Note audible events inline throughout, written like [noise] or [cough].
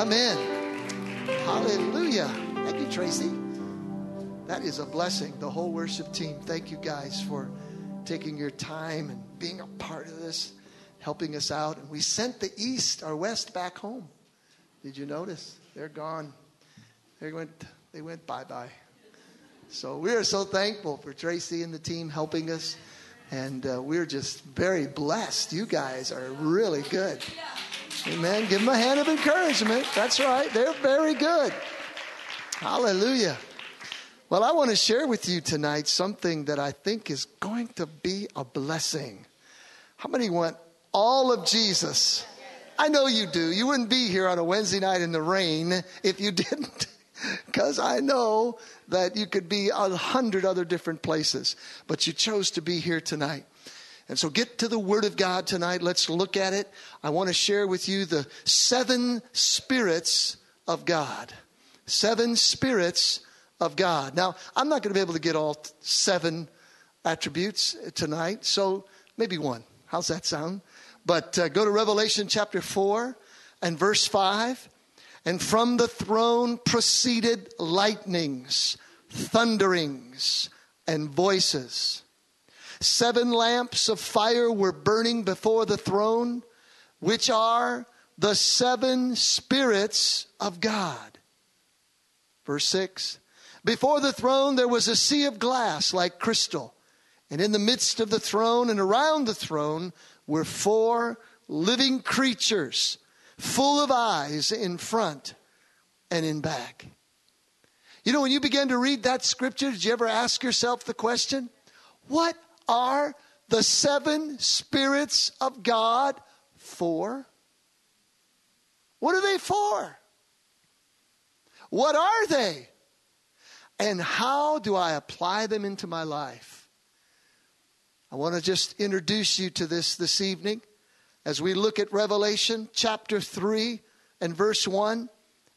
Amen. Hallelujah. Thank you, Tracy. That is a blessing. The whole worship team, thank you guys for taking your time and being a part of this, helping us out. And we sent the East, our West, back home. Did you notice? They're gone. They went, they went bye bye. So we are so thankful for Tracy and the team helping us. And uh, we're just very blessed. You guys are really good. Amen. Give them a hand of encouragement. That's right. They're very good. Hallelujah. Well, I want to share with you tonight something that I think is going to be a blessing. How many want all of Jesus? I know you do. You wouldn't be here on a Wednesday night in the rain if you [laughs] didn't. Because I know that you could be a hundred other different places, but you chose to be here tonight. And so get to the Word of God tonight. Let's look at it. I want to share with you the seven spirits of God. Seven spirits of God. Now, I'm not going to be able to get all seven attributes tonight, so maybe one. How's that sound? But uh, go to Revelation chapter 4 and verse 5. And from the throne proceeded lightnings, thunderings, and voices. Seven lamps of fire were burning before the throne, which are the seven spirits of God. Verse 6 Before the throne there was a sea of glass like crystal, and in the midst of the throne and around the throne were four living creatures full of eyes in front and in back. You know, when you begin to read that scripture, did you ever ask yourself the question, what are the seven spirits of God for? What are they for? What are they? And how do I apply them into my life? I want to just introduce you to this this evening as we look at Revelation chapter 3 and verse 1.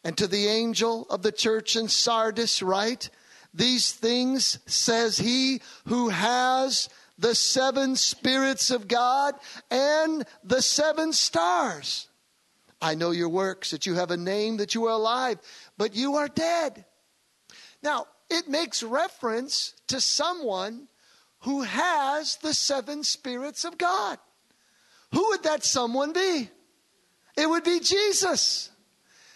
And to the angel of the church in Sardis, write, These things says he who has the seven spirits of God and the seven stars. I know your works, that you have a name, that you are alive, but you are dead. Now, it makes reference to someone who has the seven spirits of God. Who would that someone be? It would be Jesus.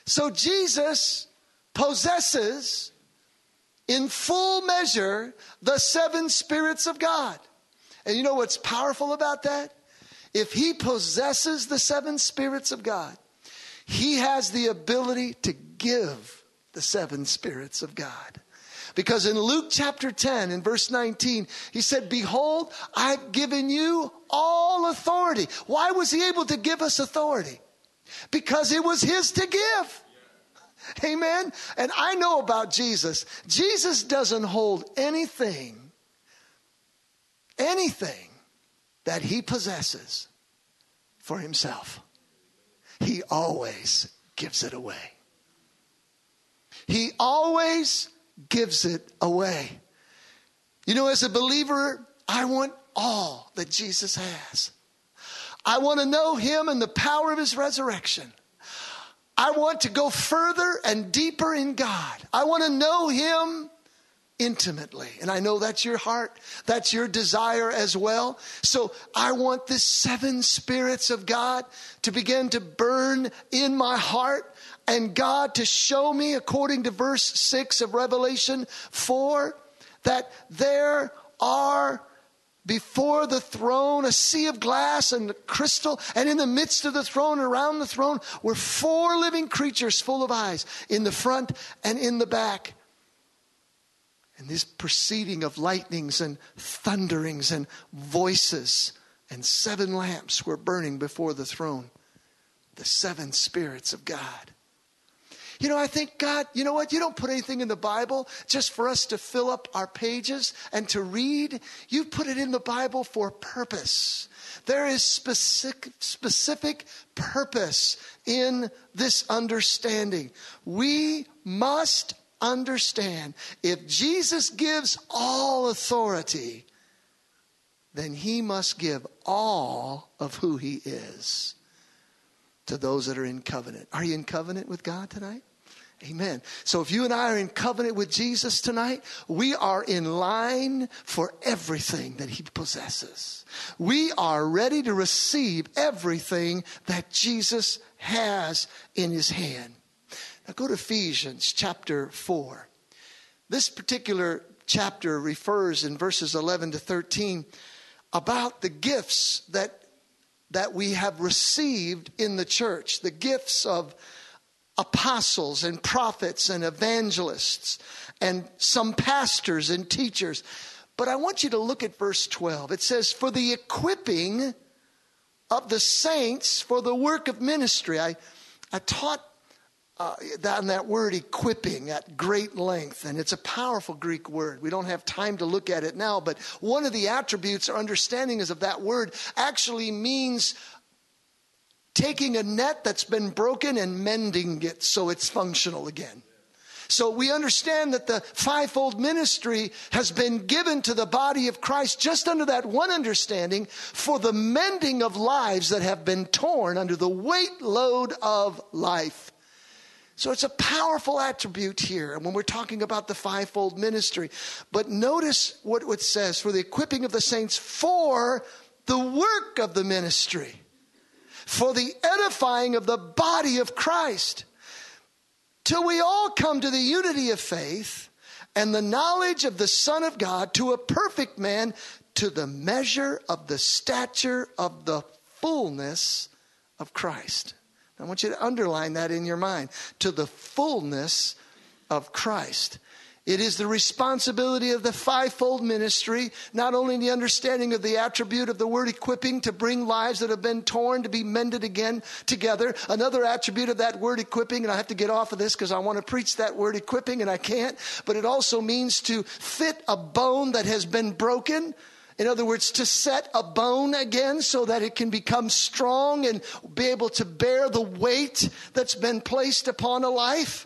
So Jesus possesses in full measure the seven spirits of God. And you know what's powerful about that? If he possesses the seven spirits of God, he has the ability to give the seven spirits of God. Because in Luke chapter 10, in verse 19, he said, Behold, I've given you all authority. Why was he able to give us authority? Because it was his to give. Amen. And I know about Jesus. Jesus doesn't hold anything, anything that he possesses for himself. He always gives it away. He always gives it away. You know, as a believer, I want all that Jesus has. I want to know him and the power of his resurrection. I want to go further and deeper in God. I want to know him intimately. And I know that's your heart. That's your desire as well. So I want the seven spirits of God to begin to burn in my heart and God to show me, according to verse 6 of Revelation 4, that there are before the throne a sea of glass and crystal, and in the midst of the throne, around the throne, were four living creatures full of eyes in the front and in the back. And this proceeding of lightnings and thunderings and voices, and seven lamps were burning before the throne. The seven spirits of God. You know, I think, God, you know what? You don't put anything in the Bible just for us to fill up our pages and to read. You put it in the Bible for purpose. There is specific, specific purpose in this understanding. We must understand if Jesus gives all authority, then he must give all of who he is. to those that are in covenant. Are you in covenant with God tonight? Amen. So if you and I are in covenant with Jesus tonight, we are in line for everything that he possesses. We are ready to receive everything that Jesus has in his hand. Now go to Ephesians chapter 4. This particular chapter refers in verses 11 to 13 about the gifts that that we have received in the church, the gifts of apostles and prophets and evangelists and some pastors and teachers. But I want you to look at verse 12. It says, For the equipping of the saints for the work of ministry. I, I taught uh, that, that word equipping at great length, and it's a powerful Greek word. We don't have time to look at it now, but one of the attributes or understanding is of that word actually means taking a net that's been broken and mending it so it's functional again. So we understand that the fivefold ministry has been given to the body of Christ just under that one understanding for the mending of lives that have been torn under the weight load of life. So it's a powerful attribute here when we're talking about the fivefold ministry. But notice what it says for the equipping of the saints for the work of the ministry for the edifying of the body of Christ. Till we all come to the unity of faith and the knowledge of the Son of God to a perfect man, to the measure of the stature of the fullness of Christ. I want you to underline that in your mind to the fullness of Christ. It is the responsibility of the fivefold ministry, not only the understanding of the attribute of the word equipping to bring lives that have been torn to be mended again together. Another attribute of that word equipping, and I have to get off of this because I want to preach that word equipping and I can't, but it also means to fit a bone that has been broken. In other words, to set a bone again so that it can become strong and be able to bear the weight that's been placed upon a life.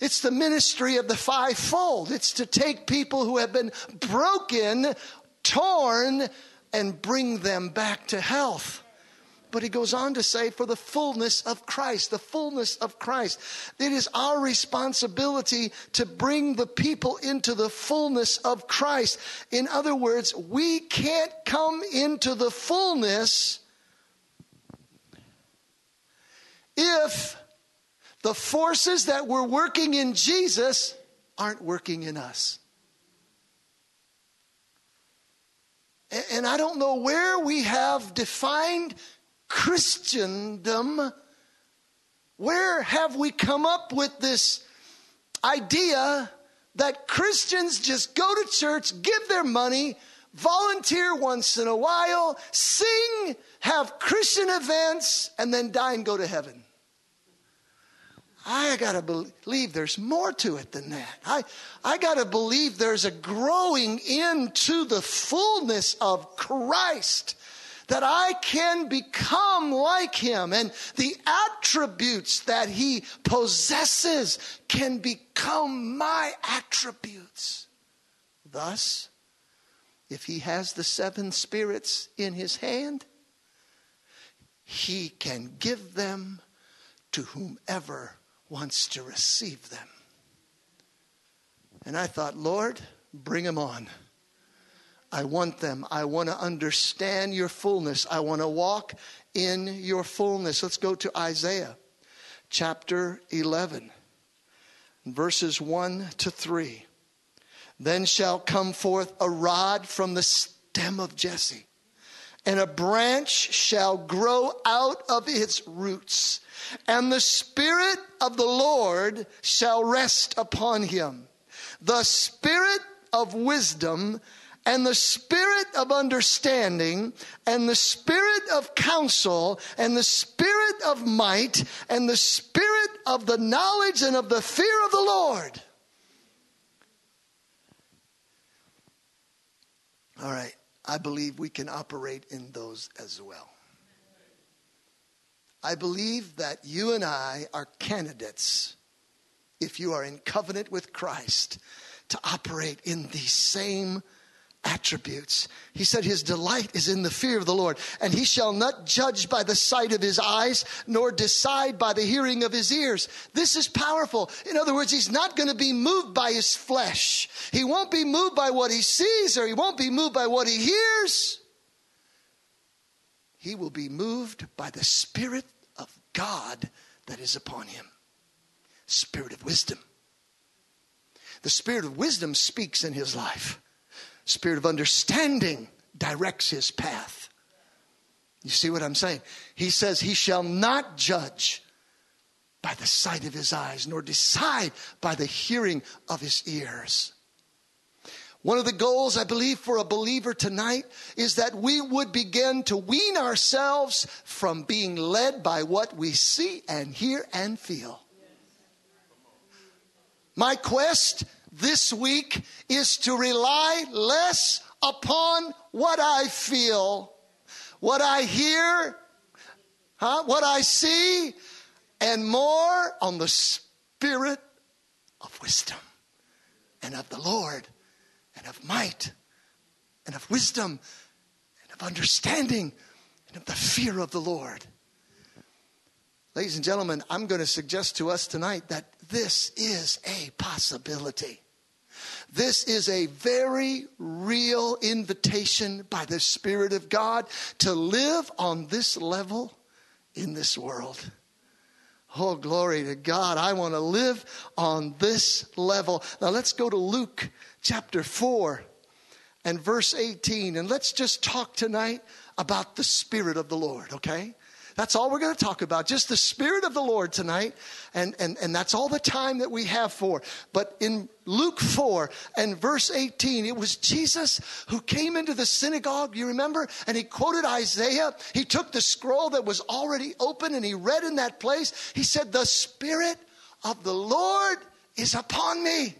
It's the ministry of the fivefold. It's to take people who have been broken, torn, and bring them back to health. But he goes on to say, for the fullness of Christ, the fullness of Christ. It is our responsibility to bring the people into the fullness of Christ. In other words, we can't come into the fullness if the forces that were working in Jesus aren't working in us. And I don't know where we have defined Christendom. Where have we come up with this idea that Christians just go to church, give their money, volunteer once in a while, sing, have Christian events, and then die and go to heaven? I got to believe there's more to it than that. I, I got to believe there's a growing into the fullness of Christ that I can become like him and the attributes that he possesses can become my attributes. Thus, if he has the seven spirits in his hand, he can give them to whomever wants to receive them. And I thought, Lord, bring them on. I want them. I want to understand your fullness. I want to walk in your fullness. Let's go to Isaiah chapter 11, verses 1 to 3. Then shall come forth a rod from the stem of Jesse, and a branch shall grow out of its roots and the Spirit of the Lord shall rest upon him. The Spirit of wisdom and the spirit of understanding and the spirit of counsel and the spirit of might and the spirit of the knowledge and of the fear of the Lord. All right, I believe we can operate in those as well. I believe that you and I are candidates, if you are in covenant with Christ, to operate in these same attributes. He said his delight is in the fear of the Lord, and he shall not judge by the sight of his eyes, nor decide by the hearing of his ears. This is powerful. In other words, he's not going to be moved by his flesh. He won't be moved by what he sees, or he won't be moved by what he hears. He will be moved by the Spirit of God that is upon him. Spirit of wisdom. The Spirit of wisdom speaks in his life. Spirit of understanding directs his path. You see what I'm saying? He says, He shall not judge by the sight of his eyes, nor decide by the hearing of his ears. One of the goals, I believe, for a believer tonight is that we would begin to wean ourselves from being led by what we see and hear and feel. My quest this week is to rely less upon what I feel, what I hear, huh, what I see, and more on the spirit of wisdom and of the Lord and of might and of wisdom and of understanding and of the fear of the Lord. Ladies and gentlemen, I'm going to suggest to us tonight that this is a possibility. This is a very real invitation by the Spirit of God to live on this level in this world. Oh, glory to God. I want to live on this level. Now let's go to Luke chapter 4 and verse 18. And let's just talk tonight about the Spirit of the Lord, okay? That's all we're going to talk about. Just the Spirit of the Lord tonight. And, and, and that's all the time that we have for. But in Luke 4 and verse 18, it was Jesus who came into the synagogue, you remember? And he quoted Isaiah. He took the scroll that was already open and he read in that place. He said, The Spirit of the Lord is upon me.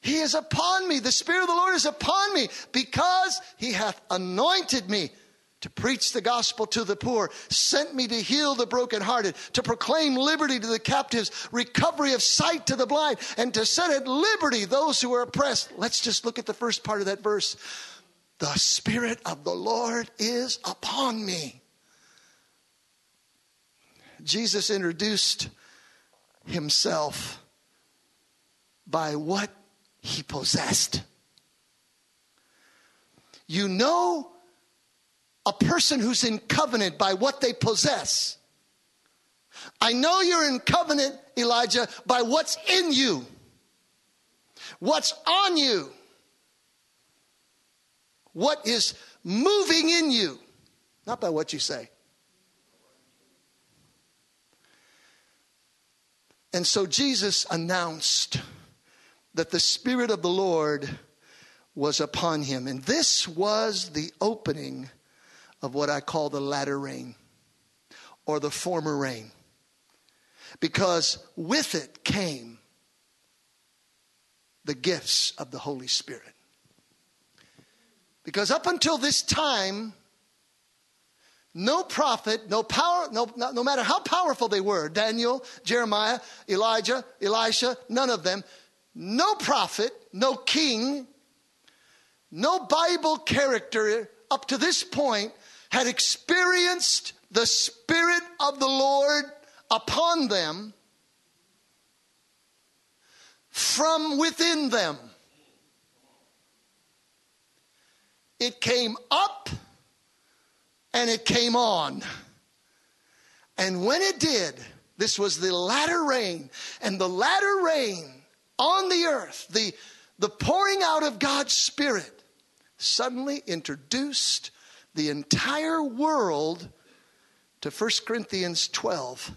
He is upon me. The Spirit of the Lord is upon me because he hath anointed me to preach the gospel to the poor, sent me to heal the brokenhearted, to proclaim liberty to the captives, recovery of sight to the blind, and to set at liberty those who are oppressed. Let's just look at the first part of that verse. The Spirit of the Lord is upon me. Jesus introduced himself by what he possessed. You know a person who's in covenant by what they possess. I know you're in covenant, Elijah, by what's in you, what's on you, what is moving in you, not by what you say. And so Jesus announced that the Spirit of the Lord was upon him. And this was the opening of what I call the latter rain or the former rain. Because with it came the gifts of the Holy Spirit. Because up until this time, no prophet, no power, no, no matter how powerful they were Daniel, Jeremiah, Elijah, Elisha, none of them, no prophet, no king, no Bible character up to this point had experienced the Spirit of the Lord upon them from within them. It came up and it came on. And when it did, this was the latter rain, and the latter rain on the earth, the, the pouring out of God's Spirit, suddenly introduced the entire world to 1 Corinthians 12,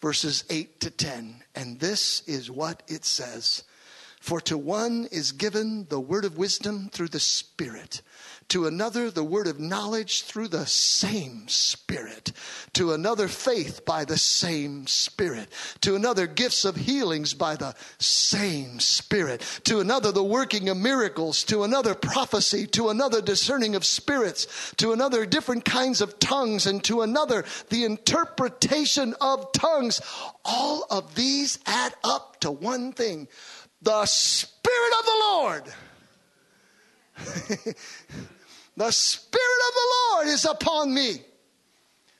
verses 8 to 10. And this is what it says For to one is given the word of wisdom through the Spirit to another the word of knowledge through the same Spirit, to another faith by the same Spirit, to another gifts of healings by the same Spirit, to another the working of miracles, to another prophecy, to another discerning of spirits, to another different kinds of tongues, and to another the interpretation of tongues. All of these add up to one thing the Spirit of the Lord [laughs] the Spirit of the Lord is upon me.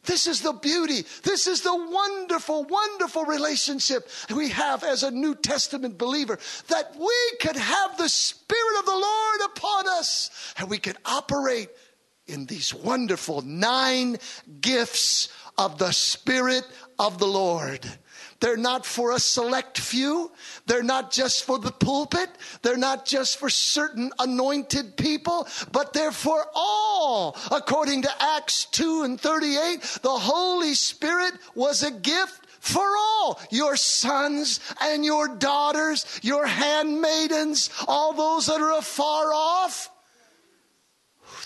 This is the beauty. This is the wonderful, wonderful relationship we have as a New Testament believer that we could have the Spirit of the Lord upon us and we could operate in these wonderful nine gifts of the Spirit of the Lord. They're not for a select few. They're not just for the pulpit. They're not just for certain anointed people, but they're for all. According to Acts 2 and 38, the Holy Spirit was a gift for all your sons and your daughters, your handmaidens, all those that are afar off.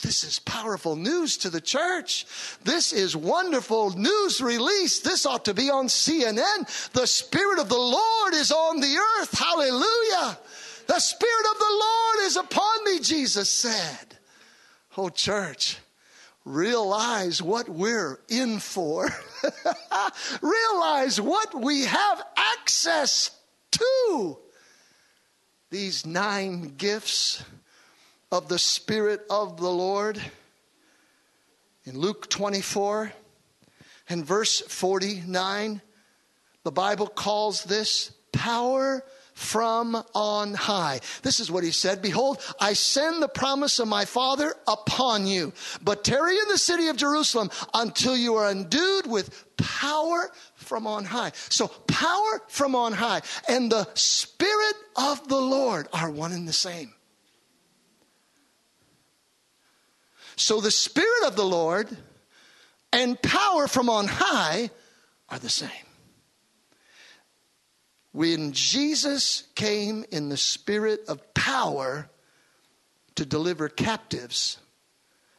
This is powerful news to the church. This is wonderful news release. This ought to be on CNN. The Spirit of the Lord is on the earth. Hallelujah. The Spirit of the Lord is upon me, Jesus said. Oh, church, realize what we're in for. [laughs] realize what we have access to. These nine gifts of the Spirit of the Lord. In Luke 24 and verse 49, the Bible calls this power from on high. This is what he said Behold, I send the promise of my Father upon you, but tarry in the city of Jerusalem until you are endued with power from on high. So, power from on high and the Spirit of the Lord are one and the same. So the Spirit of the Lord and power from on high are the same. When Jesus came in the spirit of power to deliver captives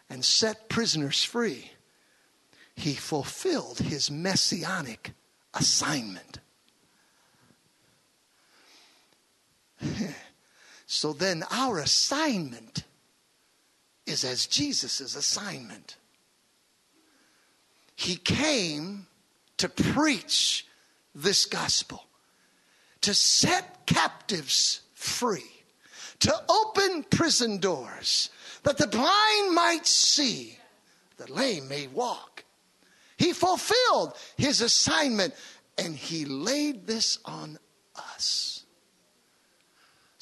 and set prisoners free, he fulfilled his messianic assignment. [laughs] so then, our assignment is as Jesus' assignment. He came to preach this gospel, to set captives free, to open prison doors, that the blind might see, the lame may walk. He fulfilled his assignment and he laid this on us.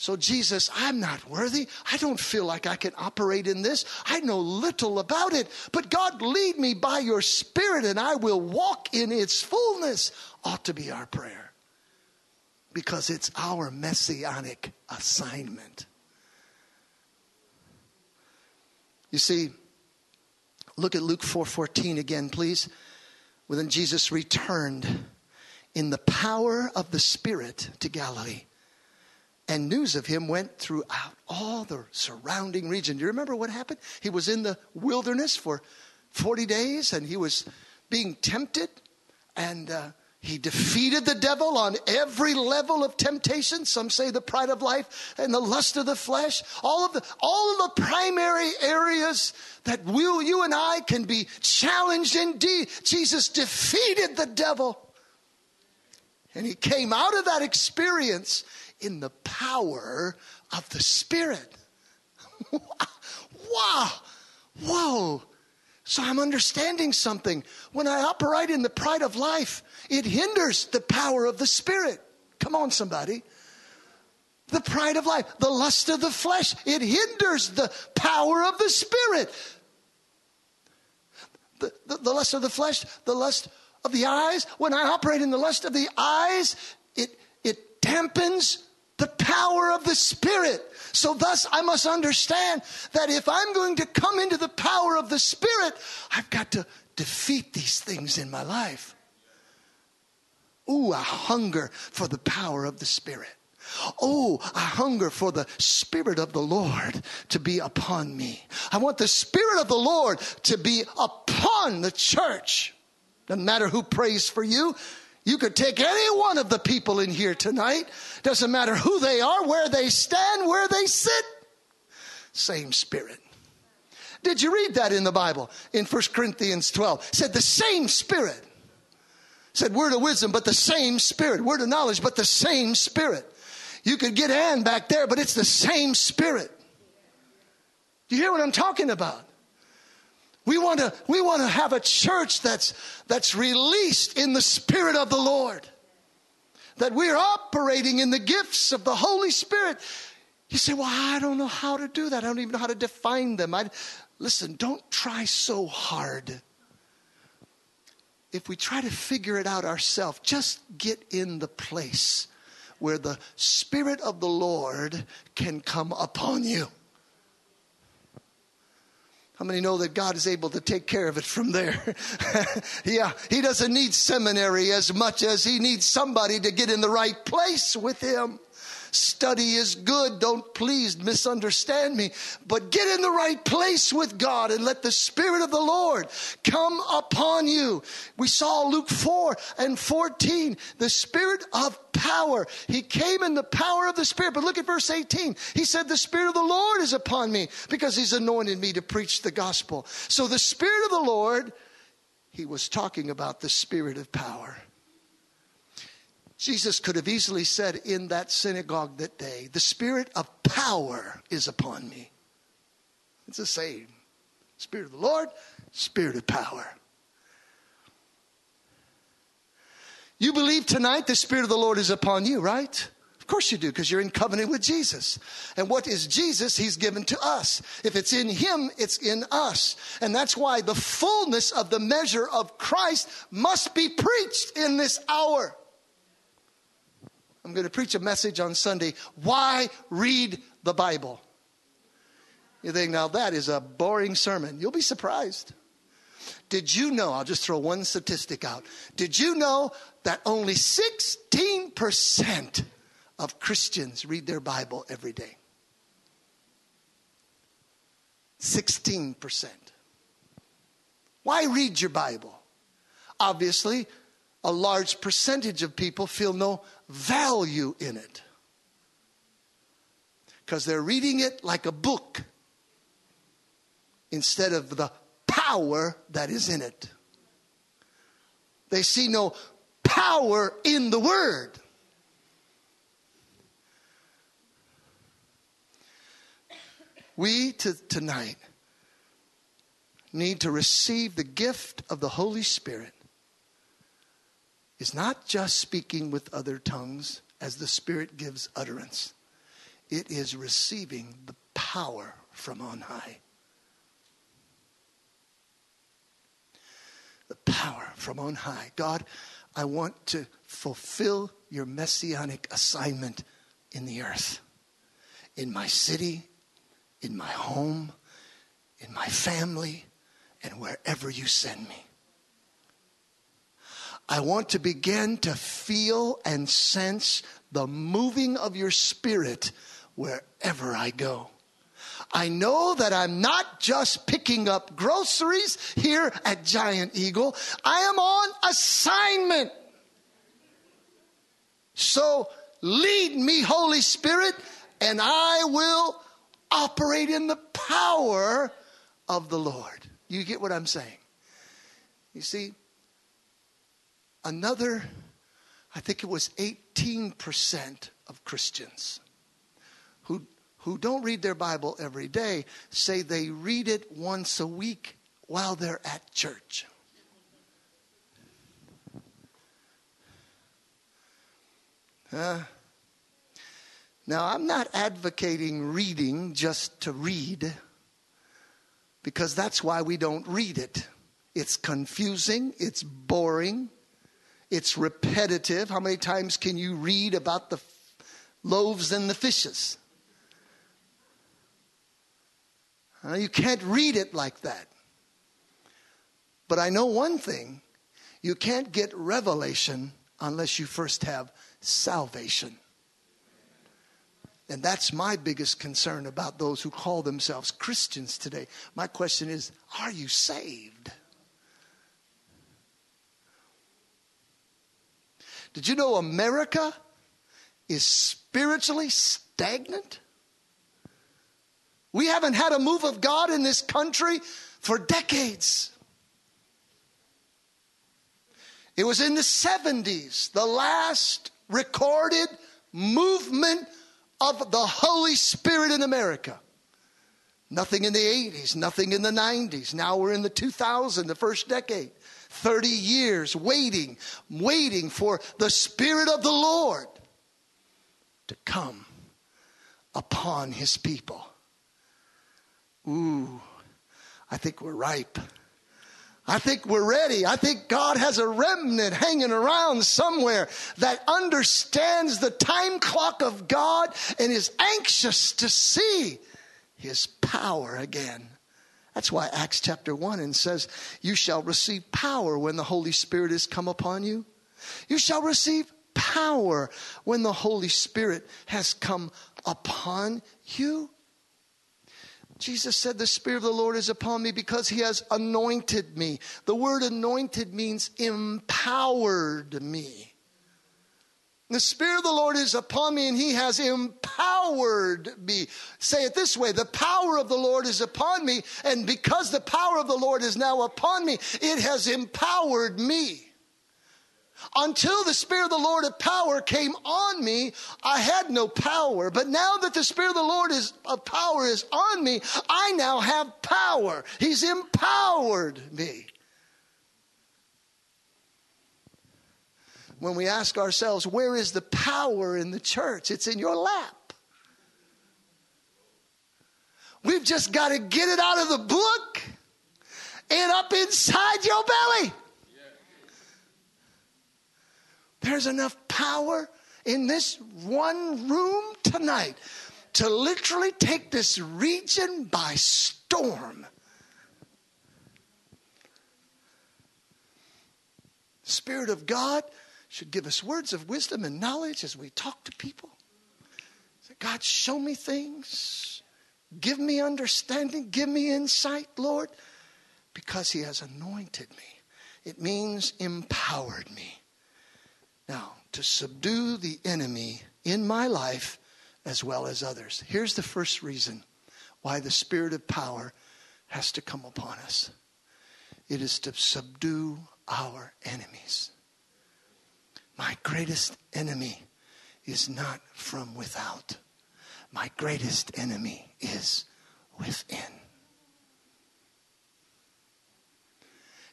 So, Jesus, I'm not worthy. I don't feel like I can operate in this. I know little about it. But God, lead me by your Spirit and I will walk in its fullness, ought to be our prayer. Because it's our messianic assignment. You see, look at Luke 4:14 again, please. When Jesus returned in the power of the Spirit to Galilee and news of him went throughout all the surrounding region. Do you remember what happened? He was in the wilderness for 40 days and he was being tempted and uh, he defeated the devil on every level of temptation. Some say the pride of life and the lust of the flesh. All of the, all of the primary areas that we, you and I can be challenged indeed. Jesus defeated the devil. And he came out of that experience in the power of the Spirit. [laughs] wow. Whoa. So I'm understanding something. When I operate in the pride of life, it hinders the power of the Spirit. Come on, somebody. The pride of life, the lust of the flesh, it hinders the power of the Spirit. The, the, the lust of the flesh, the lust of the eyes. When I operate in the lust of the eyes, it, it dampens the power of the Spirit. So, thus, I must understand that if I'm going to come into the power of the Spirit, I've got to defeat these things in my life. Ooh, I hunger for the power of the Spirit. Oh, I hunger for the Spirit of the Lord to be upon me. I want the Spirit of the Lord to be upon the church. Doesn't matter who prays for you, you could take any one of the people in here tonight. Doesn't matter who they are, where they stand, where they sit. Same spirit. Did you read that in the Bible? In 1 Corinthians 12. It said the same spirit. It said word of wisdom, but the same spirit. Word of knowledge, but the same spirit. You could get Ann back there, but it's the same spirit. Do you hear what I'm talking about? We want to we want to have a church that's that's released in the spirit of the Lord. That we're operating in the gifts of the Holy Spirit. You say, "Well, I don't know how to do that. I don't even know how to define them." I, listen, don't try so hard. If we try to figure it out ourselves, just get in the place where the Spirit of the Lord can come upon you. How many know that God is able to take care of it from there? [laughs] yeah, He doesn't need seminary as much as He needs somebody to get in the right place with Him. Study is good. Don't please misunderstand me, but get in the right place with God and let the Spirit of the Lord come upon you. We saw Luke 4 and 14, the Spirit of power. He came in the power of the Spirit. But look at verse 18. He said, The Spirit of the Lord is upon me because He's anointed me to preach the gospel. So the Spirit of the Lord, He was talking about the Spirit of power. Jesus could have easily said in that synagogue that day, The Spirit of power is upon me. It's the same. Spirit of the Lord, Spirit of power. You believe tonight the Spirit of the Lord is upon you, right? Of course you do, because you're in covenant with Jesus. And what is Jesus? He's given to us. If it's in Him, it's in us. And that's why the fullness of the measure of Christ must be preached in this hour. I'm going to preach a message on Sunday. Why read the Bible? You think, now that is a boring sermon. You'll be surprised. Did you know? I'll just throw one statistic out. Did you know that only 16% of Christians read their Bible every day? 16%. Why read your Bible? Obviously, a large percentage of people feel no value in it because they're reading it like a book instead of the power that is in it. They see no power in the Word. We to, tonight need to receive the gift of the Holy Spirit is not just speaking with other tongues as the Spirit gives utterance, it is receiving the power from on high. The power from on high. God, I want to fulfill your messianic assignment in the earth, in my city, in my home, in my family, and wherever you send me. I want to begin to feel and sense the moving of your spirit wherever I go. I know that I'm not just picking up groceries here at Giant Eagle. I am on assignment. So lead me, Holy Spirit, and I will operate in the power of the Lord. You get what I'm saying? You see, another, I think it was 18% of Christians who, who don't read their Bible every day say they read it once a week while they're at church. Uh, now, I'm not advocating reading just to read because that's why we don't read it. It's confusing, it's boring, it's repetitive. How many times can you read about the loaves and the fishes? You can't read it like that. But I know one thing you can't get revelation unless you first have salvation. And that's my biggest concern about those who call themselves Christians today. My question is are you saved? Did you know America is spiritually stagnant? We haven't had a move of God in this country for decades. It was in the 70s, the last recorded movement of the Holy Spirit in America. Nothing in the 80s, nothing in the 90s. Now we're in the 2000, the first decade. 30 years waiting, waiting for the Spirit of the Lord to come upon His people. Ooh, I think we're ripe. I think we're ready. I think God has a remnant hanging around somewhere that understands the time clock of God and is anxious to see his power again. That's why Acts chapter 1 and says, You shall receive power when the Holy Spirit has come upon you. You shall receive power when the Holy Spirit has come upon you. Jesus said, The Spirit of the Lord is upon me because He has anointed me. The word anointed means empowered me. The Spirit of the Lord is upon me and He has empowered me. Say it this way the power of the Lord is upon me, and because the power of the Lord is now upon me, it has empowered me. Until the Spirit of the Lord of power came on me, I had no power. But now that the Spirit of the Lord is, of power is on me, I now have power. He's empowered me. When we ask ourselves, where is the power in the church? It's in your lap. We've just got to get it out of the book and up inside your belly. There's enough power in this one room tonight to literally take this region by storm. Spirit of God should give us words of wisdom and knowledge as we talk to people. Say, God, show me things. Give me understanding. Give me insight, Lord, because He has anointed me. It means empowered me. Now, to subdue the enemy in my life as well as others. Here's the first reason why the spirit of power has to come upon us it is to subdue our enemies. My greatest enemy is not from without, my greatest enemy is within.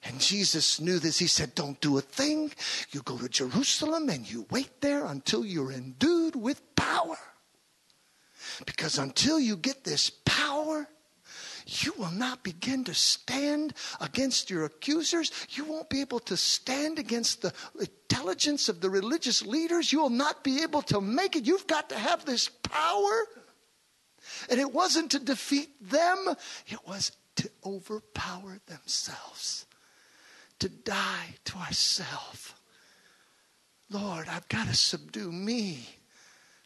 And Jesus knew this. He said, Don't do a thing. You go to Jerusalem and you wait there until you're endued with power. Because until you get this power, you will not begin to stand against your accusers. You won't be able to stand against the intelligence of the religious leaders. You will not be able to make it. You've got to have this power. And it wasn't to defeat them, it was to overpower themselves to die to ourselves. Lord, I've got to subdue me.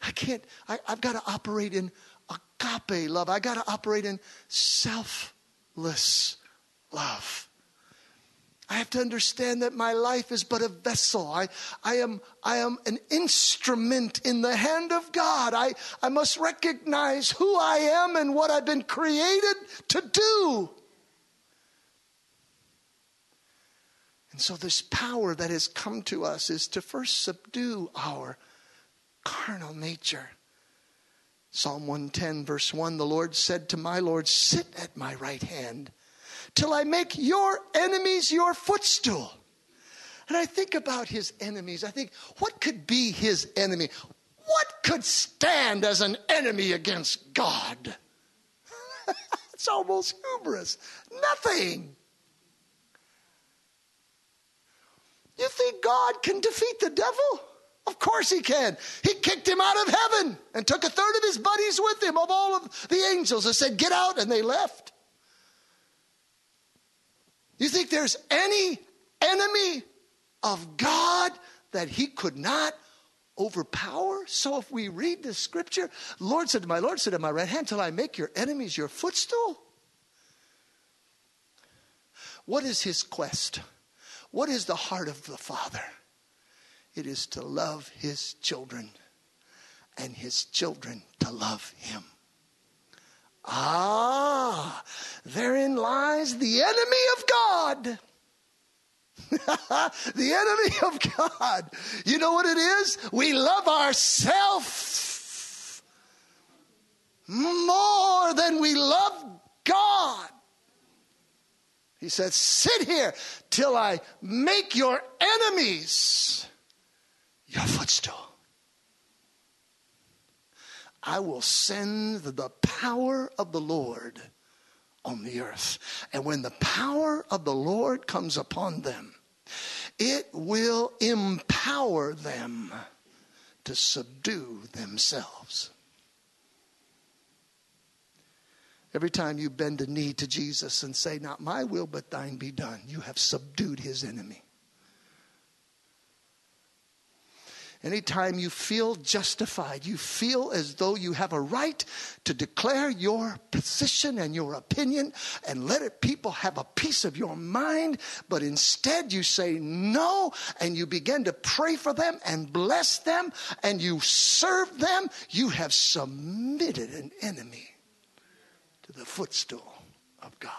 I can't, I, have got to operate in agape love. I got to operate in selfless love. I have to understand that my life is but a vessel. I, I, am, I am an instrument in the hand of God. I, I must recognize who I am and what I've been created to do. And so, this power that has come to us is to first subdue our carnal nature. Psalm 110, verse 1 The Lord said to my Lord, Sit at my right hand till I make your enemies your footstool. And I think about his enemies. I think, what could be his enemy? What could stand as an enemy against God? [laughs] it's almost hubris. Nothing. You think God can defeat the devil? Of course he can. He kicked him out of heaven and took a third of his buddies with him, of all of the angels, and said, Get out, and they left. You think there's any enemy of God that he could not overpower? So if we read the scripture, Lord said to my Lord, said to my right hand, till I make your enemies your footstool. What is his quest? What is the heart of the Father? It is to love his children and his children to love him. Ah, therein lies the enemy of God. [laughs] the enemy of God. You know what it is? We love ourselves more than we love God. He said, Sit here till I make your enemies your footstool. I will send the power of the Lord on the earth. And when the power of the Lord comes upon them, it will empower them to subdue themselves. Every time you bend a knee to Jesus and say, Not my will, but thine be done, you have subdued his enemy. Anytime you feel justified, you feel as though you have a right to declare your position and your opinion and let it, people have a piece of your mind, but instead you say no and you begin to pray for them and bless them and you serve them, you have submitted an enemy to the footstool of God.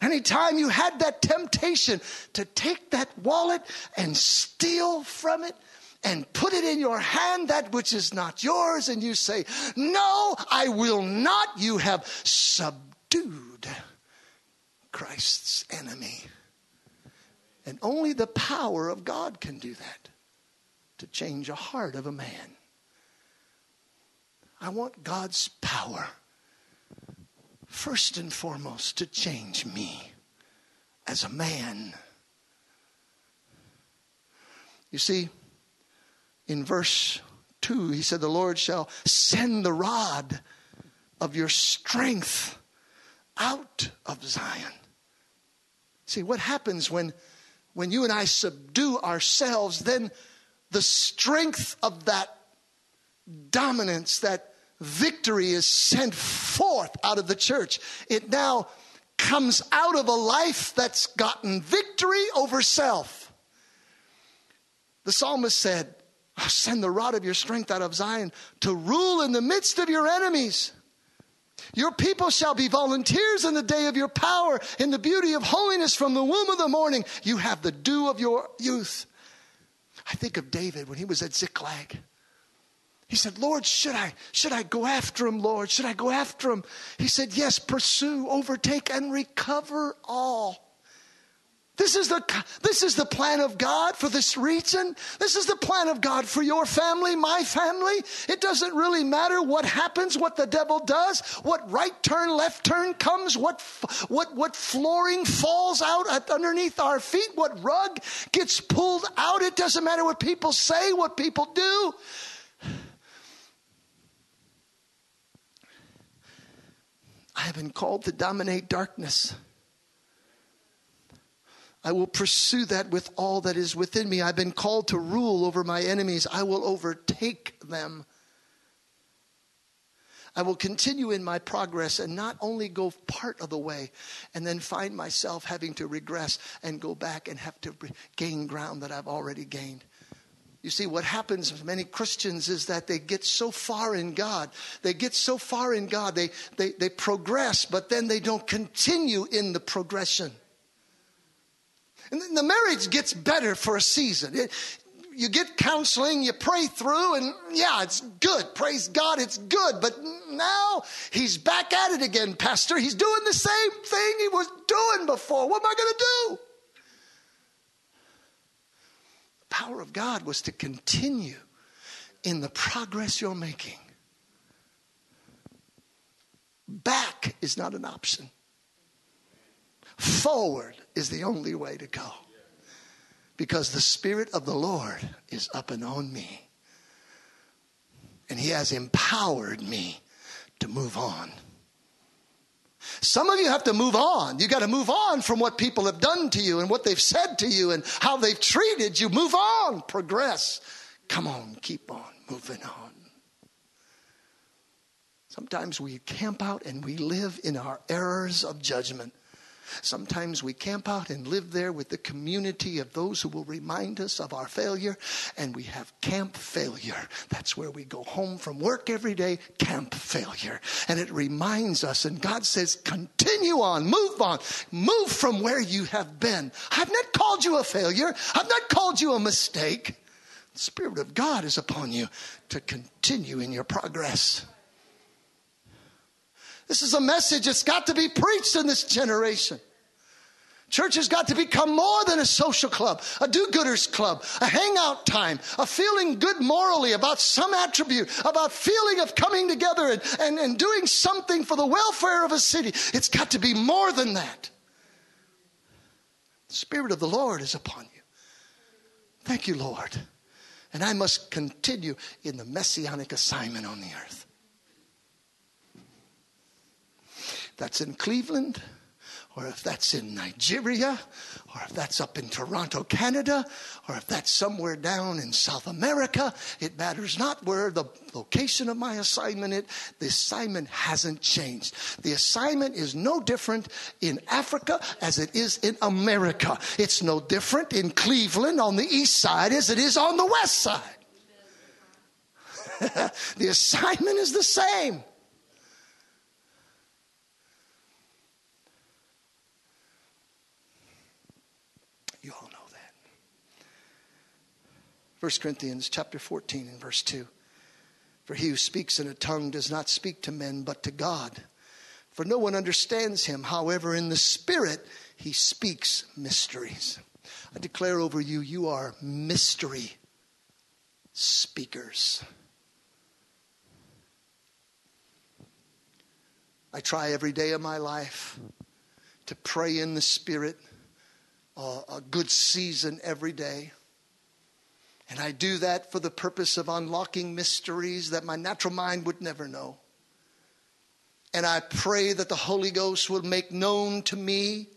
Anytime you had that temptation to take that wallet and steal from it, and put it in your hand that which is not yours, and you say, No, I will not, you have subdued Christ's enemy. And only the power of God can do that to change a heart of a man. I want God's power, first and foremost, to change me as a man. You see, in verse 2, he said, The Lord shall send the rod of your strength out of Zion. See, what happens when, when you and I subdue ourselves, then the strength of that dominance, that victory is sent forth out of the church. It now comes out of a life that's gotten victory over self. The psalmist said, I'll send the rod of your strength out of Zion to rule in the midst of your enemies. Your people shall be volunteers in the day of your power, in the beauty of holiness from the womb of the morning. You have the dew of your youth. I think of David when he was at Ziklag. He said, Lord, should I, should I go after him, Lord? Should I go after him? He said, Yes, pursue, overtake, and recover all. This is, the, this is the plan of God for this region. This is the plan of God for your family, my family. It doesn't really matter what happens, what the devil does, what right turn, left turn comes, what, what, what flooring falls out underneath our feet, what rug gets pulled out. It doesn't matter what people say, what people do. I have been called to dominate darkness. I will pursue that with all that is within me. I've been called to rule over my enemies. I will overtake them. I will continue in my progress and not only go part of the way and then find myself having to regress and go back and have to gain ground that I've already gained. You see, what happens with many Christians is that they get so far in God. They get so far in God. They, they, they progress, but then they don't continue in the progression. And the marriage gets better for a season. It, you get counseling, you pray through, and yeah, it's good. Praise God, it's good. But now he's back at it again, Pastor. He's doing the same thing he was doing before. What am I going to do? The power of God was to continue in the progress you're making. Back is not an option. Forward is the only way to go. Because the Spirit of the Lord is up and on me. And He has empowered me to move on. Some of you have to move on. You got to move on from what people have done to you and what they've said to you and how they've treated you. Move on, progress. Come on, keep on moving on. Sometimes we camp out and we live in our errors of judgment. Sometimes we camp out and live there with the community of those who will remind us of our failure, and we have camp failure. That's where we go home from work every day, camp failure. And it reminds us, and God says, continue on, move on, move from where you have been. I've not called you a failure, I've not called you a mistake. The Spirit of God is upon you to continue in your progress. This is a message that's got to be preached in this generation. Church has got to become more than a social club, a do gooders club, a hangout time, a feeling good morally about some attribute, about feeling of coming together and, and, and doing something for the welfare of a city. It's got to be more than that. The Spirit of the Lord is upon you. Thank you, Lord. And I must continue in the messianic assignment on the earth. That's in Cleveland or if that's in Nigeria, or if that's up in Toronto, Canada, or if that's somewhere down in South America, it matters not where the location of my assignment is. The assignment hasn't changed. The assignment is no different in Africa as it is in America. It's no different in Cleveland on the east side as it is on the west side. [laughs] the assignment is the same. You all know that. 1 Corinthians chapter 14 and verse 2. For he who speaks in a tongue does not speak to men but to God. For no one understands him. However, in the Spirit, he speaks mysteries. I declare over you, you are mystery speakers. I try every day of my life to pray in the Spirit uh, a good season every day. And I do that for the purpose of unlocking mysteries that my natural mind would never know. And I pray that the Holy Ghost will make known to me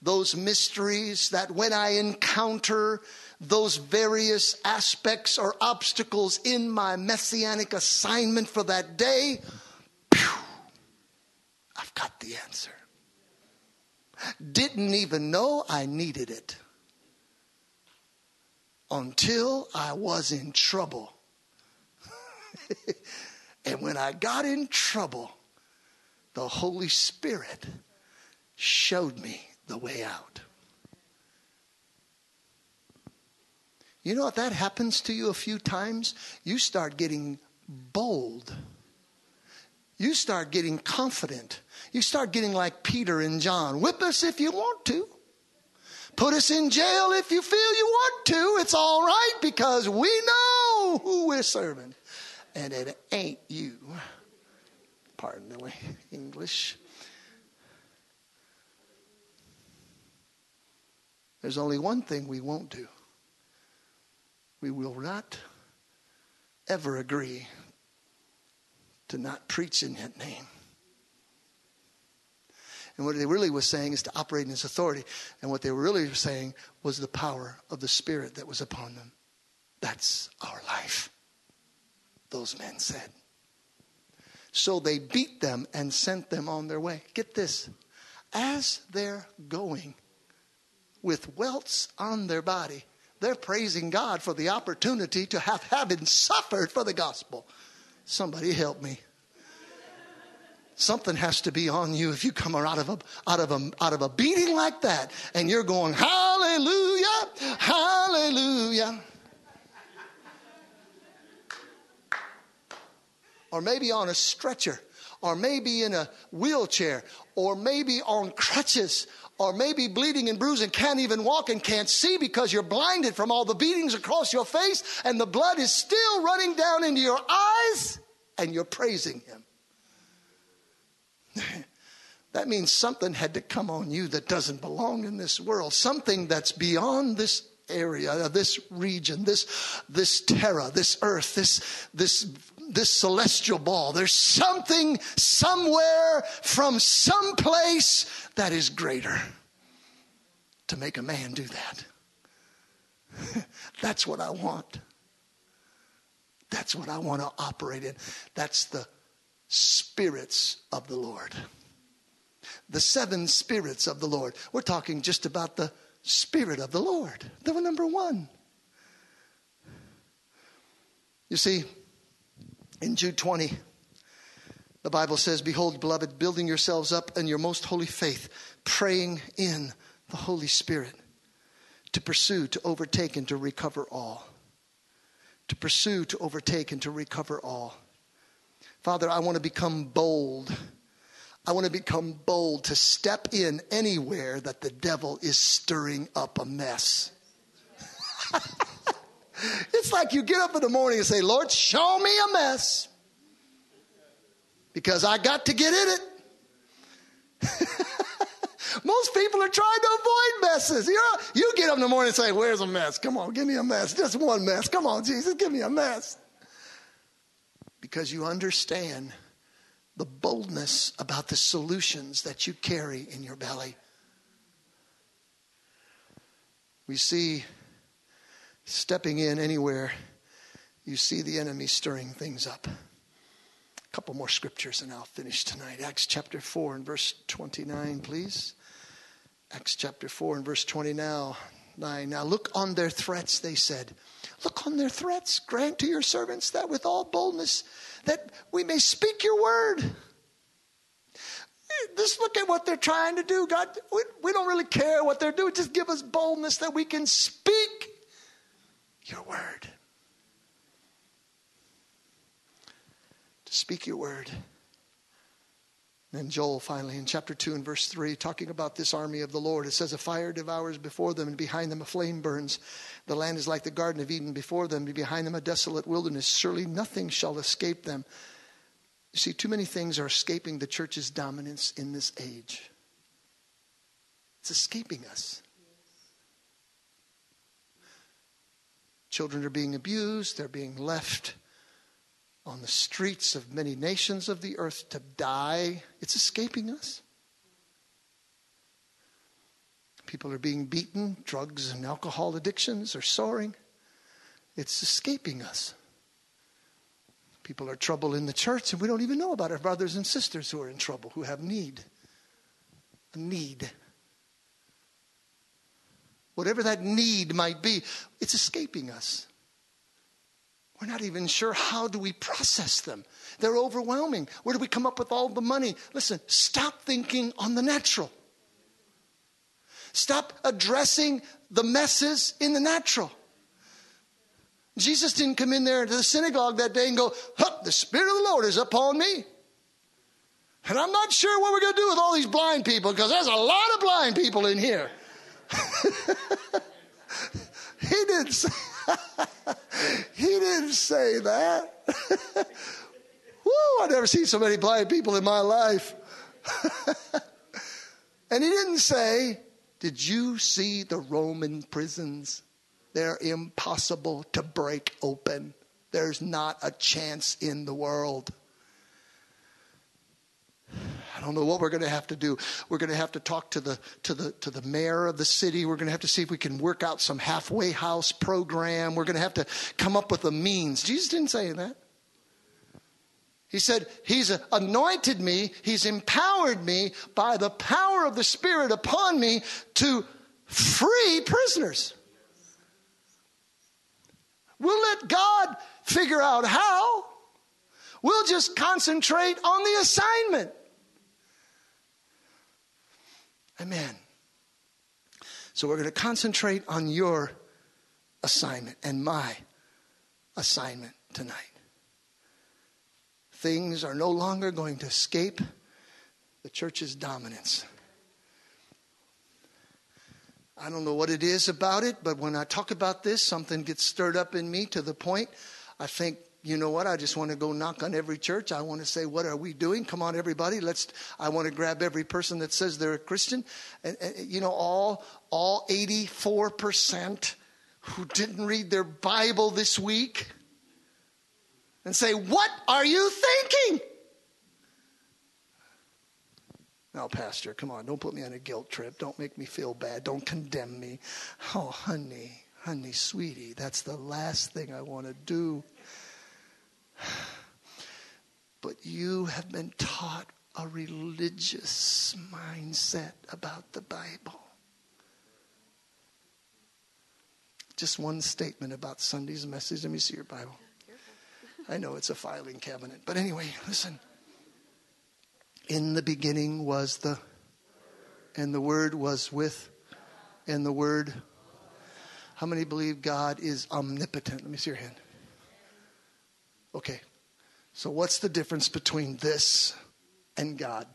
those mysteries that when I encounter those various aspects or obstacles in my messianic assignment for that day, I've got the answer. Didn't even know I needed it until I was in trouble. [laughs] and when I got in trouble, the Holy Spirit showed me the way out. You know, if that happens to you a few times, you start getting bold. You start getting confident. You start getting like Peter and John. Whip us if you want to. Put us in jail if you feel you want to. It's all right because we know who we're serving. And it ain't you. Pardon the English. There's only one thing we won't do. We will not ever agree to not preach in that name. And what they really was saying is to operate in his authority. And what they were really saying was the power of the Spirit that was upon them. That's our life, those men said. So they beat them and sent them on their way. Get this. As they're going with welts on their body, they're praising God for the opportunity to have having suffered for the gospel. Somebody help me. Something has to be on you if you come out of a out of a out of a beating like that and you're going, Hallelujah, Hallelujah. Or maybe on a stretcher, or maybe in a wheelchair, or maybe on crutches, or maybe bleeding and bruising, can't even walk and can't see because you're blinded from all the beatings across your face, and the blood is still running down into your eyes, and you're praising Him. [laughs] that means something had to come on you that doesn't belong in this world, something that's beyond this area, this region, this this terra, this earth, this this this celestial ball. There's something somewhere from some place that is greater to make a man do that. [laughs] That's what I want. That's what I want to operate in. That's the spirits of the Lord. The seven spirits of the Lord. We're talking just about the spirit of the Lord, the number one. You see, in Jude 20, the Bible says, Behold, beloved, building yourselves up in your most holy faith, praying in the Holy Spirit to pursue, to overtake, and to recover all. To pursue, to overtake, and to recover all. Father, I want to become bold. I want to become bold to step in anywhere that the devil is stirring up a mess. [laughs] it's like you get up in the morning and say, Lord, show me a mess because I got to get in it. [laughs] Most people are trying to avoid messes. You, you get up in the morning and say, Where's a mess? Come on, give me a mess. Just one mess. Come on, Jesus, give me a mess. Because you understand the boldness about the solutions that you carry in your belly. We see stepping in anywhere, you see the enemy stirring things up. A couple more scriptures and I'll finish tonight. Acts chapter 4 and verse 29, please. Acts chapter 4 and verse 20 now. 9. Now look on their threats, they said. Look on their threats. Grant to your servants that with all boldness that we may speak your word. Just look at what they're trying to do. God, we, we don't really care what they're doing. Just give us boldness that we can speak your word. To speak your word. Then Joel finally in chapter 2 and verse 3, talking about this army of the Lord, it says, A fire devours before them, and behind them a flame burns. The land is like the Garden of Eden before them, and behind them a desolate wilderness. Surely nothing shall escape them. You see, too many things are escaping the church's dominance in this age. It's escaping us. Children are being abused, they're being left on the streets of many nations of the earth to die. It's escaping us. People are being beaten, drugs and alcohol addictions are soaring. It's escaping us. People are trouble in the church, and we don't even know about our brothers and sisters who are in trouble, who have need. A need. Whatever that need might be, it's escaping us. We're not even sure how do we process them. They're overwhelming. Where do we come up with all the money? Listen, stop thinking on the natural. Stop addressing the messes in the natural. Jesus didn't come in there to the synagogue that day and go, the Spirit of the Lord is upon me. And I'm not sure what we're going to do with all these blind people because there's a lot of blind people in here. [laughs] he didn't say, [laughs] he didn't say that. [laughs] Woo, I've never seen so many blind people in my life. [laughs] and he didn't say, Did you see the Roman prisons? They're impossible to break open. There's not a chance in the world. I don't know what we're going to have to do. We're going to have to talk to the to the to the mayor of the city. We're going to have to see if we can work out some halfway house program. We're going to have to come up with a means. Jesus didn't say that. He said, He's anointed me, He's empowered me by the power of the Spirit upon me to free prisoners. We'll let God figure out how. We'll just concentrate on the assignment. Amen. So we're going to concentrate on your assignment and my assignment tonight. Things are no longer going to escape the church's dominance. I don't know what it is about it, but when I talk about this, something gets stirred up in me to the point I think, you know what? I just want to go knock on every church. I want to say, what are we doing? Come on, everybody. Let's. I want to grab every person that says they're a Christian, and, and you know, all all eighty four percent who didn't read their Bible this week, and say, what are you thinking? Now, Pastor, come on, don't put me on a guilt trip. Don't make me feel bad. Don't condemn me. Oh, honey, honey, sweetie, that's the last thing I want to do. But you have been taught a religious mindset about the Bible. Just one statement about Sunday's message. Let me see your Bible. I know it's a filing cabinet. But anyway, listen. In the beginning was the, and the Word was with, and the Word. How many believe God is omnipotent? Let me see your hand. Okay, so what's the difference between this and God?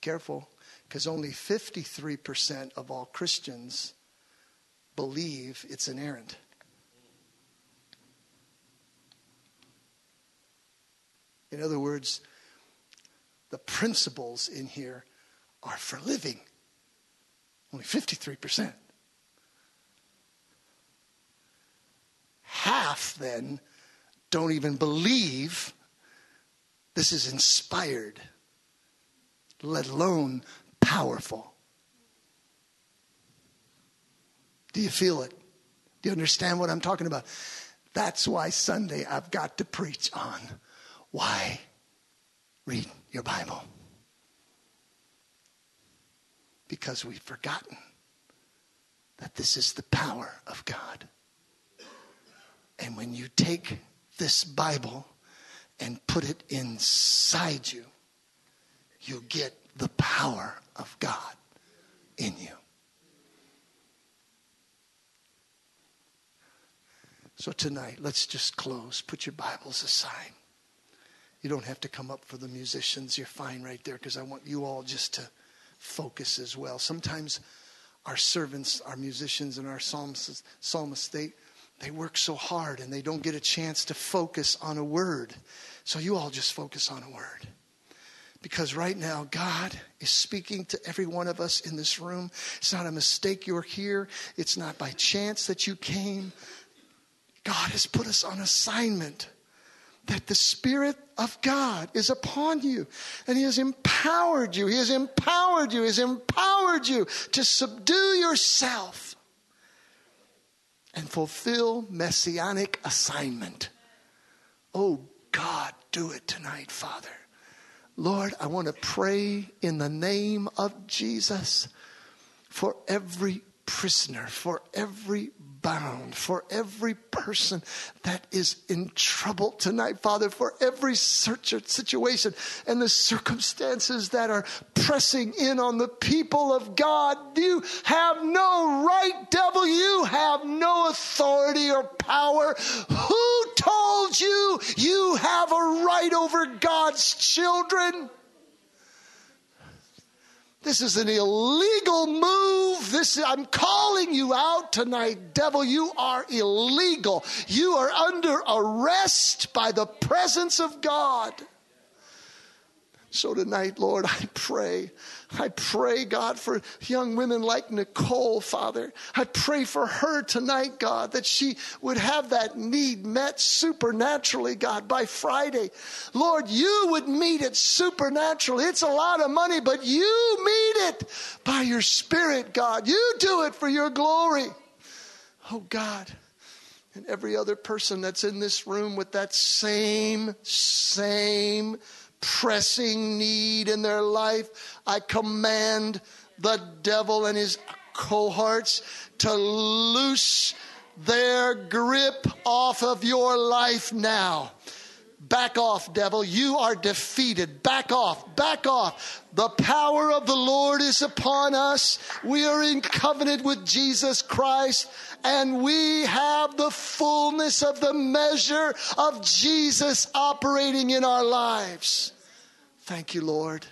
Careful, because only 53% of all Christians believe it's inerrant. In other words, the principles in here are for living. Only 53%. Half then don't even believe this is inspired, let alone powerful. Do you feel it? Do you understand what I'm talking about? That's why Sunday I've got to preach on why read your Bible. Because we've forgotten that this is the power of God. And when you take this Bible and put it inside you, you get the power of God in you. So tonight, let's just close. Put your Bibles aside. You don't have to come up for the musicians. You're fine right there because I want you all just to focus as well. Sometimes our servants, our musicians, and our psalmists, psalmists they, they work so hard and they don't get a chance to focus on a word. So you all just focus on a word. Because right now, God is speaking to every one of us in this room. It's not a mistake you're here, it's not by chance that you came. God has put us on assignment that the Spirit of God is upon you and He has empowered you. He has empowered you. He has empowered you to subdue yourself and fulfill messianic assignment. Oh God, do it tonight, Father. Lord, I want to pray in the name of Jesus for every prisoner, for every bound, for every person that is in trouble tonight, Father, for every situation and the circumstances that are pressing in on the people of God. You have no right, devil. You have no authority or power. Who told you you have a right over God's children? This is an illegal move. This I'm calling you out tonight, devil. You are illegal. You are under arrest by the presence of God. So tonight, Lord, I pray. I pray, God, for young women like Nicole, Father. I pray for her tonight, God, that she would have that need met supernaturally, God, by Friday. Lord, you would meet it supernaturally. It's a lot of money, but you meet it by your Spirit, God. You do it for your glory. Oh, God and every other person that's in this room with that same, same pressing need in their life, I command the devil and his cohorts to loose their grip off of your life now. Back off, devil. You are defeated. Back off. Back off. The power of the Lord is upon us. We are in covenant with Jesus Christ and we have the fullness of the measure of Jesus operating in our lives. Thank you, Lord.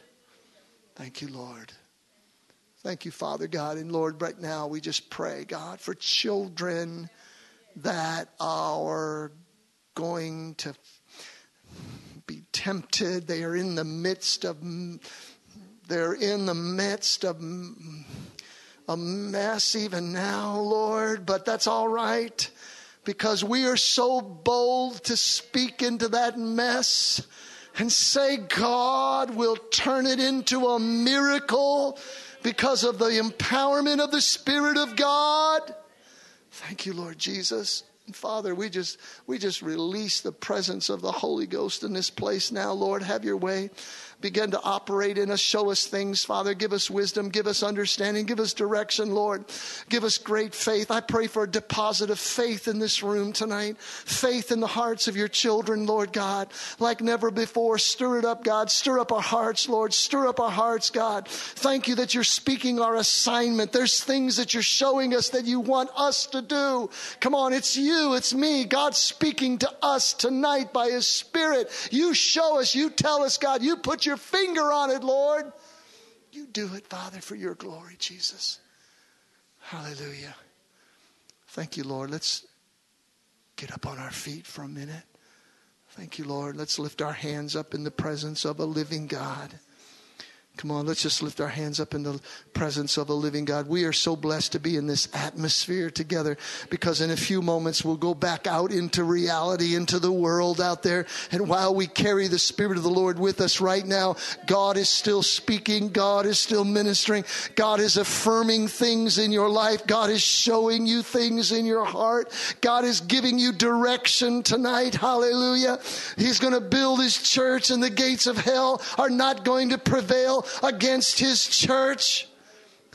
Thank you, Lord. Thank you, Father God. And Lord, right now we just pray, God, for children that are going to be tempted. They are in the midst of, they're in the midst of a mess even now, Lord, but that's all right because we are so bold to speak into that mess and say, God will turn it into a miracle because of the empowerment of the Spirit of God. Thank you, Lord Jesus. Father, we just we just release the presence of the Holy Ghost in this place now, Lord. Have your way begin to operate in us. Show us things, Father. Give us wisdom. Give us understanding. Give us direction, Lord. Give us great faith. I pray for a deposit of faith in this room tonight. Faith in the hearts of your children, Lord God, like never before. Stir it up, God. Stir up our hearts, Lord. Stir up our hearts, God. Thank you that you're speaking our assignment. There's things that you're showing us that you want us to do. Come on, it's you, it's me. God speaking to us tonight by his Spirit. You show us, you tell us, God. You put your your finger on it, Lord. You do it, Father, for your glory, Jesus. Hallelujah. Thank you, Lord. Let's get up on our feet for a minute. Thank you, Lord. Let's lift our hands up in the presence of a living God. Come on, let's just lift our hands up in the presence of a living God. We are so blessed to be in this atmosphere together because in a few moments we'll go back out into reality, into the world out there. And while we carry the Spirit of the Lord with us right now, God is still speaking. God is still ministering. God is affirming things in your life. God is showing you things in your heart. God is giving you direction tonight. Hallelujah. He's going to build his church and the gates of hell are not going to prevail against his church.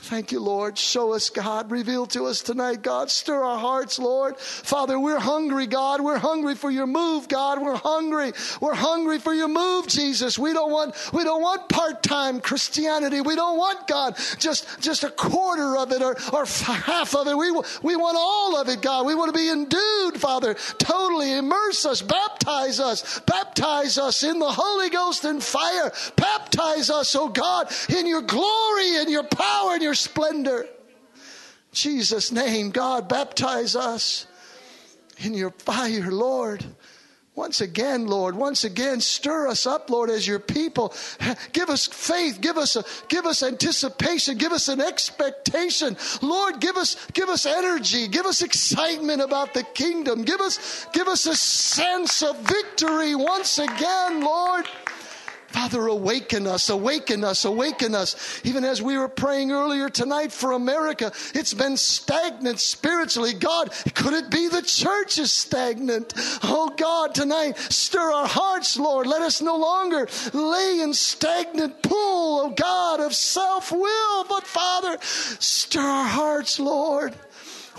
Thank you, Lord. Show us, God. Reveal to us tonight, God. Stir our hearts, Lord. Father, we're hungry, God. We're hungry for your move, God. We're hungry. We're hungry for your move, Jesus. We don't want, we don't want part-time Christianity. We don't want, God, just, just a quarter of it or, or half of it. We, we want all of it, God. We want to be endued, Father. Totally immerse us, baptize us, baptize us in the Holy Ghost and fire. Baptize us, oh God, in your glory and your power and your splendor. Jesus' name, God, baptize us in your fire, Lord. Once again, Lord, once again, stir us up, Lord, as your people. Give us faith, give us a, give us anticipation, give us an expectation. Lord, give us, give us energy, give us excitement about the kingdom. Give us, give us a sense of victory once again, Lord. Father, awaken us, awaken us, awaken us. Even as we were praying earlier tonight for America, it's been stagnant spiritually. God, could it be the church is stagnant? Oh God, tonight, stir our hearts, Lord. Let us no longer lay in stagnant pool, oh God, of self will, but Father, stir our hearts, Lord.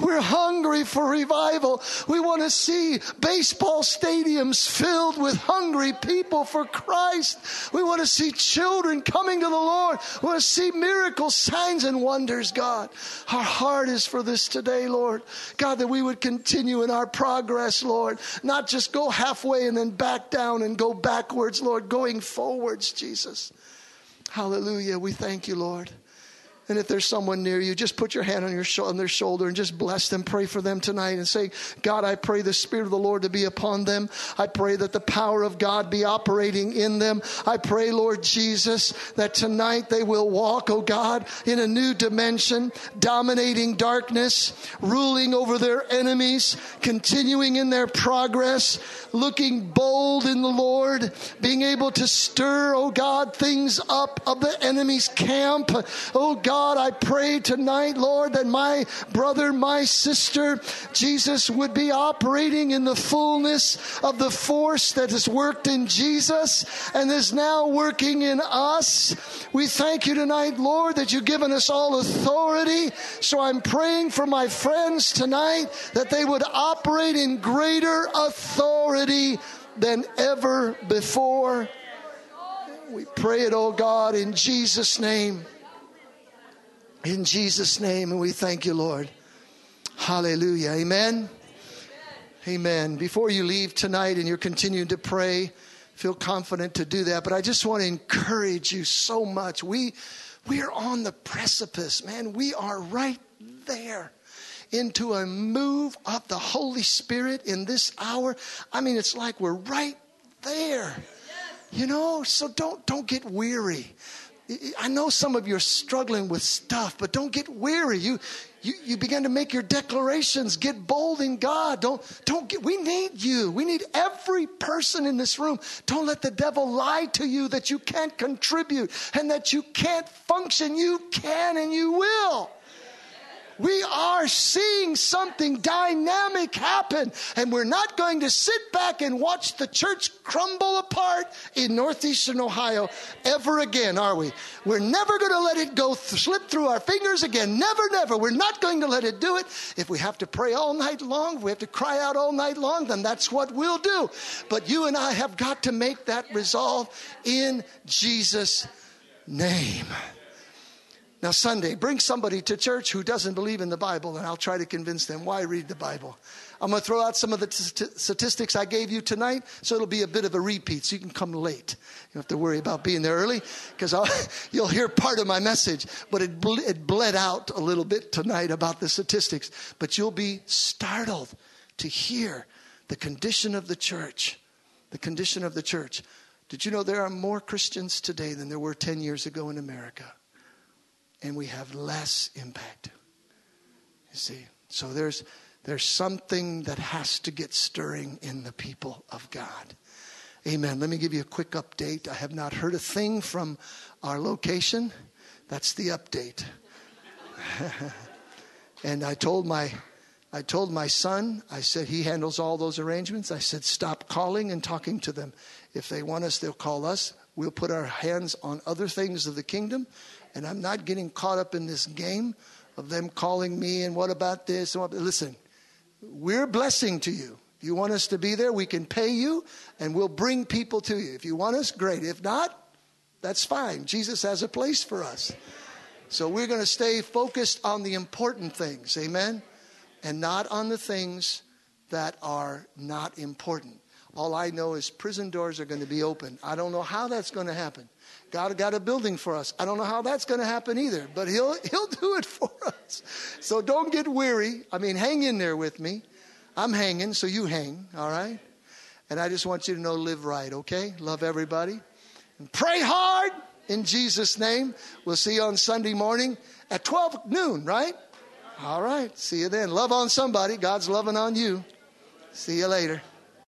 We're hungry for revival. We want to see baseball stadiums filled with hungry people for Christ. We want to see children coming to the Lord. We want to see miracles, signs, and wonders, God. Our heart is for this today, Lord. God, that we would continue in our progress, Lord. Not just go halfway and then back down and go backwards, Lord, going forwards, Jesus. Hallelujah. We thank you, Lord. And if there's someone near you, just put your hand on, your sh- on their shoulder and just bless them. Pray for them tonight and say, God, I pray the Spirit of the Lord to be upon them. I pray that the power of God be operating in them. I pray, Lord Jesus, that tonight they will walk, oh God, in a new dimension, dominating darkness, ruling over their enemies, continuing in their progress, looking bold in the Lord, being able to stir, oh God, things up of the enemy's camp. Oh God, God, I pray tonight, Lord, that my brother, my sister, Jesus would be operating in the fullness of the force that has worked in Jesus and is now working in us. We thank you tonight, Lord, that you've given us all authority. So I'm praying for my friends tonight that they would operate in greater authority than ever before. We pray it, oh God, in Jesus' name. In Jesus' name, and we thank you, Lord. Hallelujah. Amen. Amen. Before you leave tonight and you're continuing to pray, feel confident to do that. But I just want to encourage you so much. We we are on the precipice, man. We are right there into a move of the Holy Spirit in this hour. I mean, it's like we're right there. You know, so don't don't get weary. I know some of you are struggling with stuff, but don't get weary. You, you, you begin to make your declarations. Get bold in God. Don't, don't get, we need you. We need every person in this room. Don't let the devil lie to you that you can't contribute and that you can't function. You can and you will. We are seeing something dynamic happen, and we're not going to sit back and watch the church crumble apart in northeastern Ohio ever again, are we? We're never going to let it go th- slip through our fingers again. Never, never. We're not going to let it do it. If we have to pray all night long, we have to cry out all night long, then that's what we'll do. But you and I have got to make that resolve in Jesus' name. Now, Sunday, bring somebody to church who doesn't believe in the Bible, and I'll try to convince them why read the Bible. I'm going to throw out some of the t- statistics I gave you tonight, so it'll be a bit of a repeat, so you can come late. You don't have to worry about being there early, because [laughs] you'll hear part of my message, but it, ble- it bled out a little bit tonight about the statistics. But you'll be startled to hear the condition of the church. The condition of the church. Did you know there are more Christians today than there were 10 years ago in America? And we have less impact. You see? So there's, there's something that has to get stirring in the people of God. Amen. Let me give you a quick update. I have not heard a thing from our location. That's the update. [laughs] and I told my I told my son, I said, he handles all those arrangements. I said, stop calling and talking to them. If they want us, they'll call us. We'll put our hands on other things of the kingdom. And I'm not getting caught up in this game of them calling me and what about this? Listen, we're blessing to you. If you want us to be there, we can pay you and we'll bring people to you. If you want us, great. If not, that's fine. Jesus has a place for us. So we're going to stay focused on the important things. Amen and not on the things that are not important. All I know is prison doors are going to be open. I don't know how that's going to happen. God got a building for us. I don't know how that's going to happen either, but he'll [laughs] he'll do it for us. So don't get weary. I mean, hang in there with me. I'm hanging, so you hang, all right? And I just want you to know live right, okay? Love everybody. And pray hard in Jesus name. We'll see you on Sunday morning at 12 noon, right? All right. See you then. Love on somebody. God's loving on you. See you later.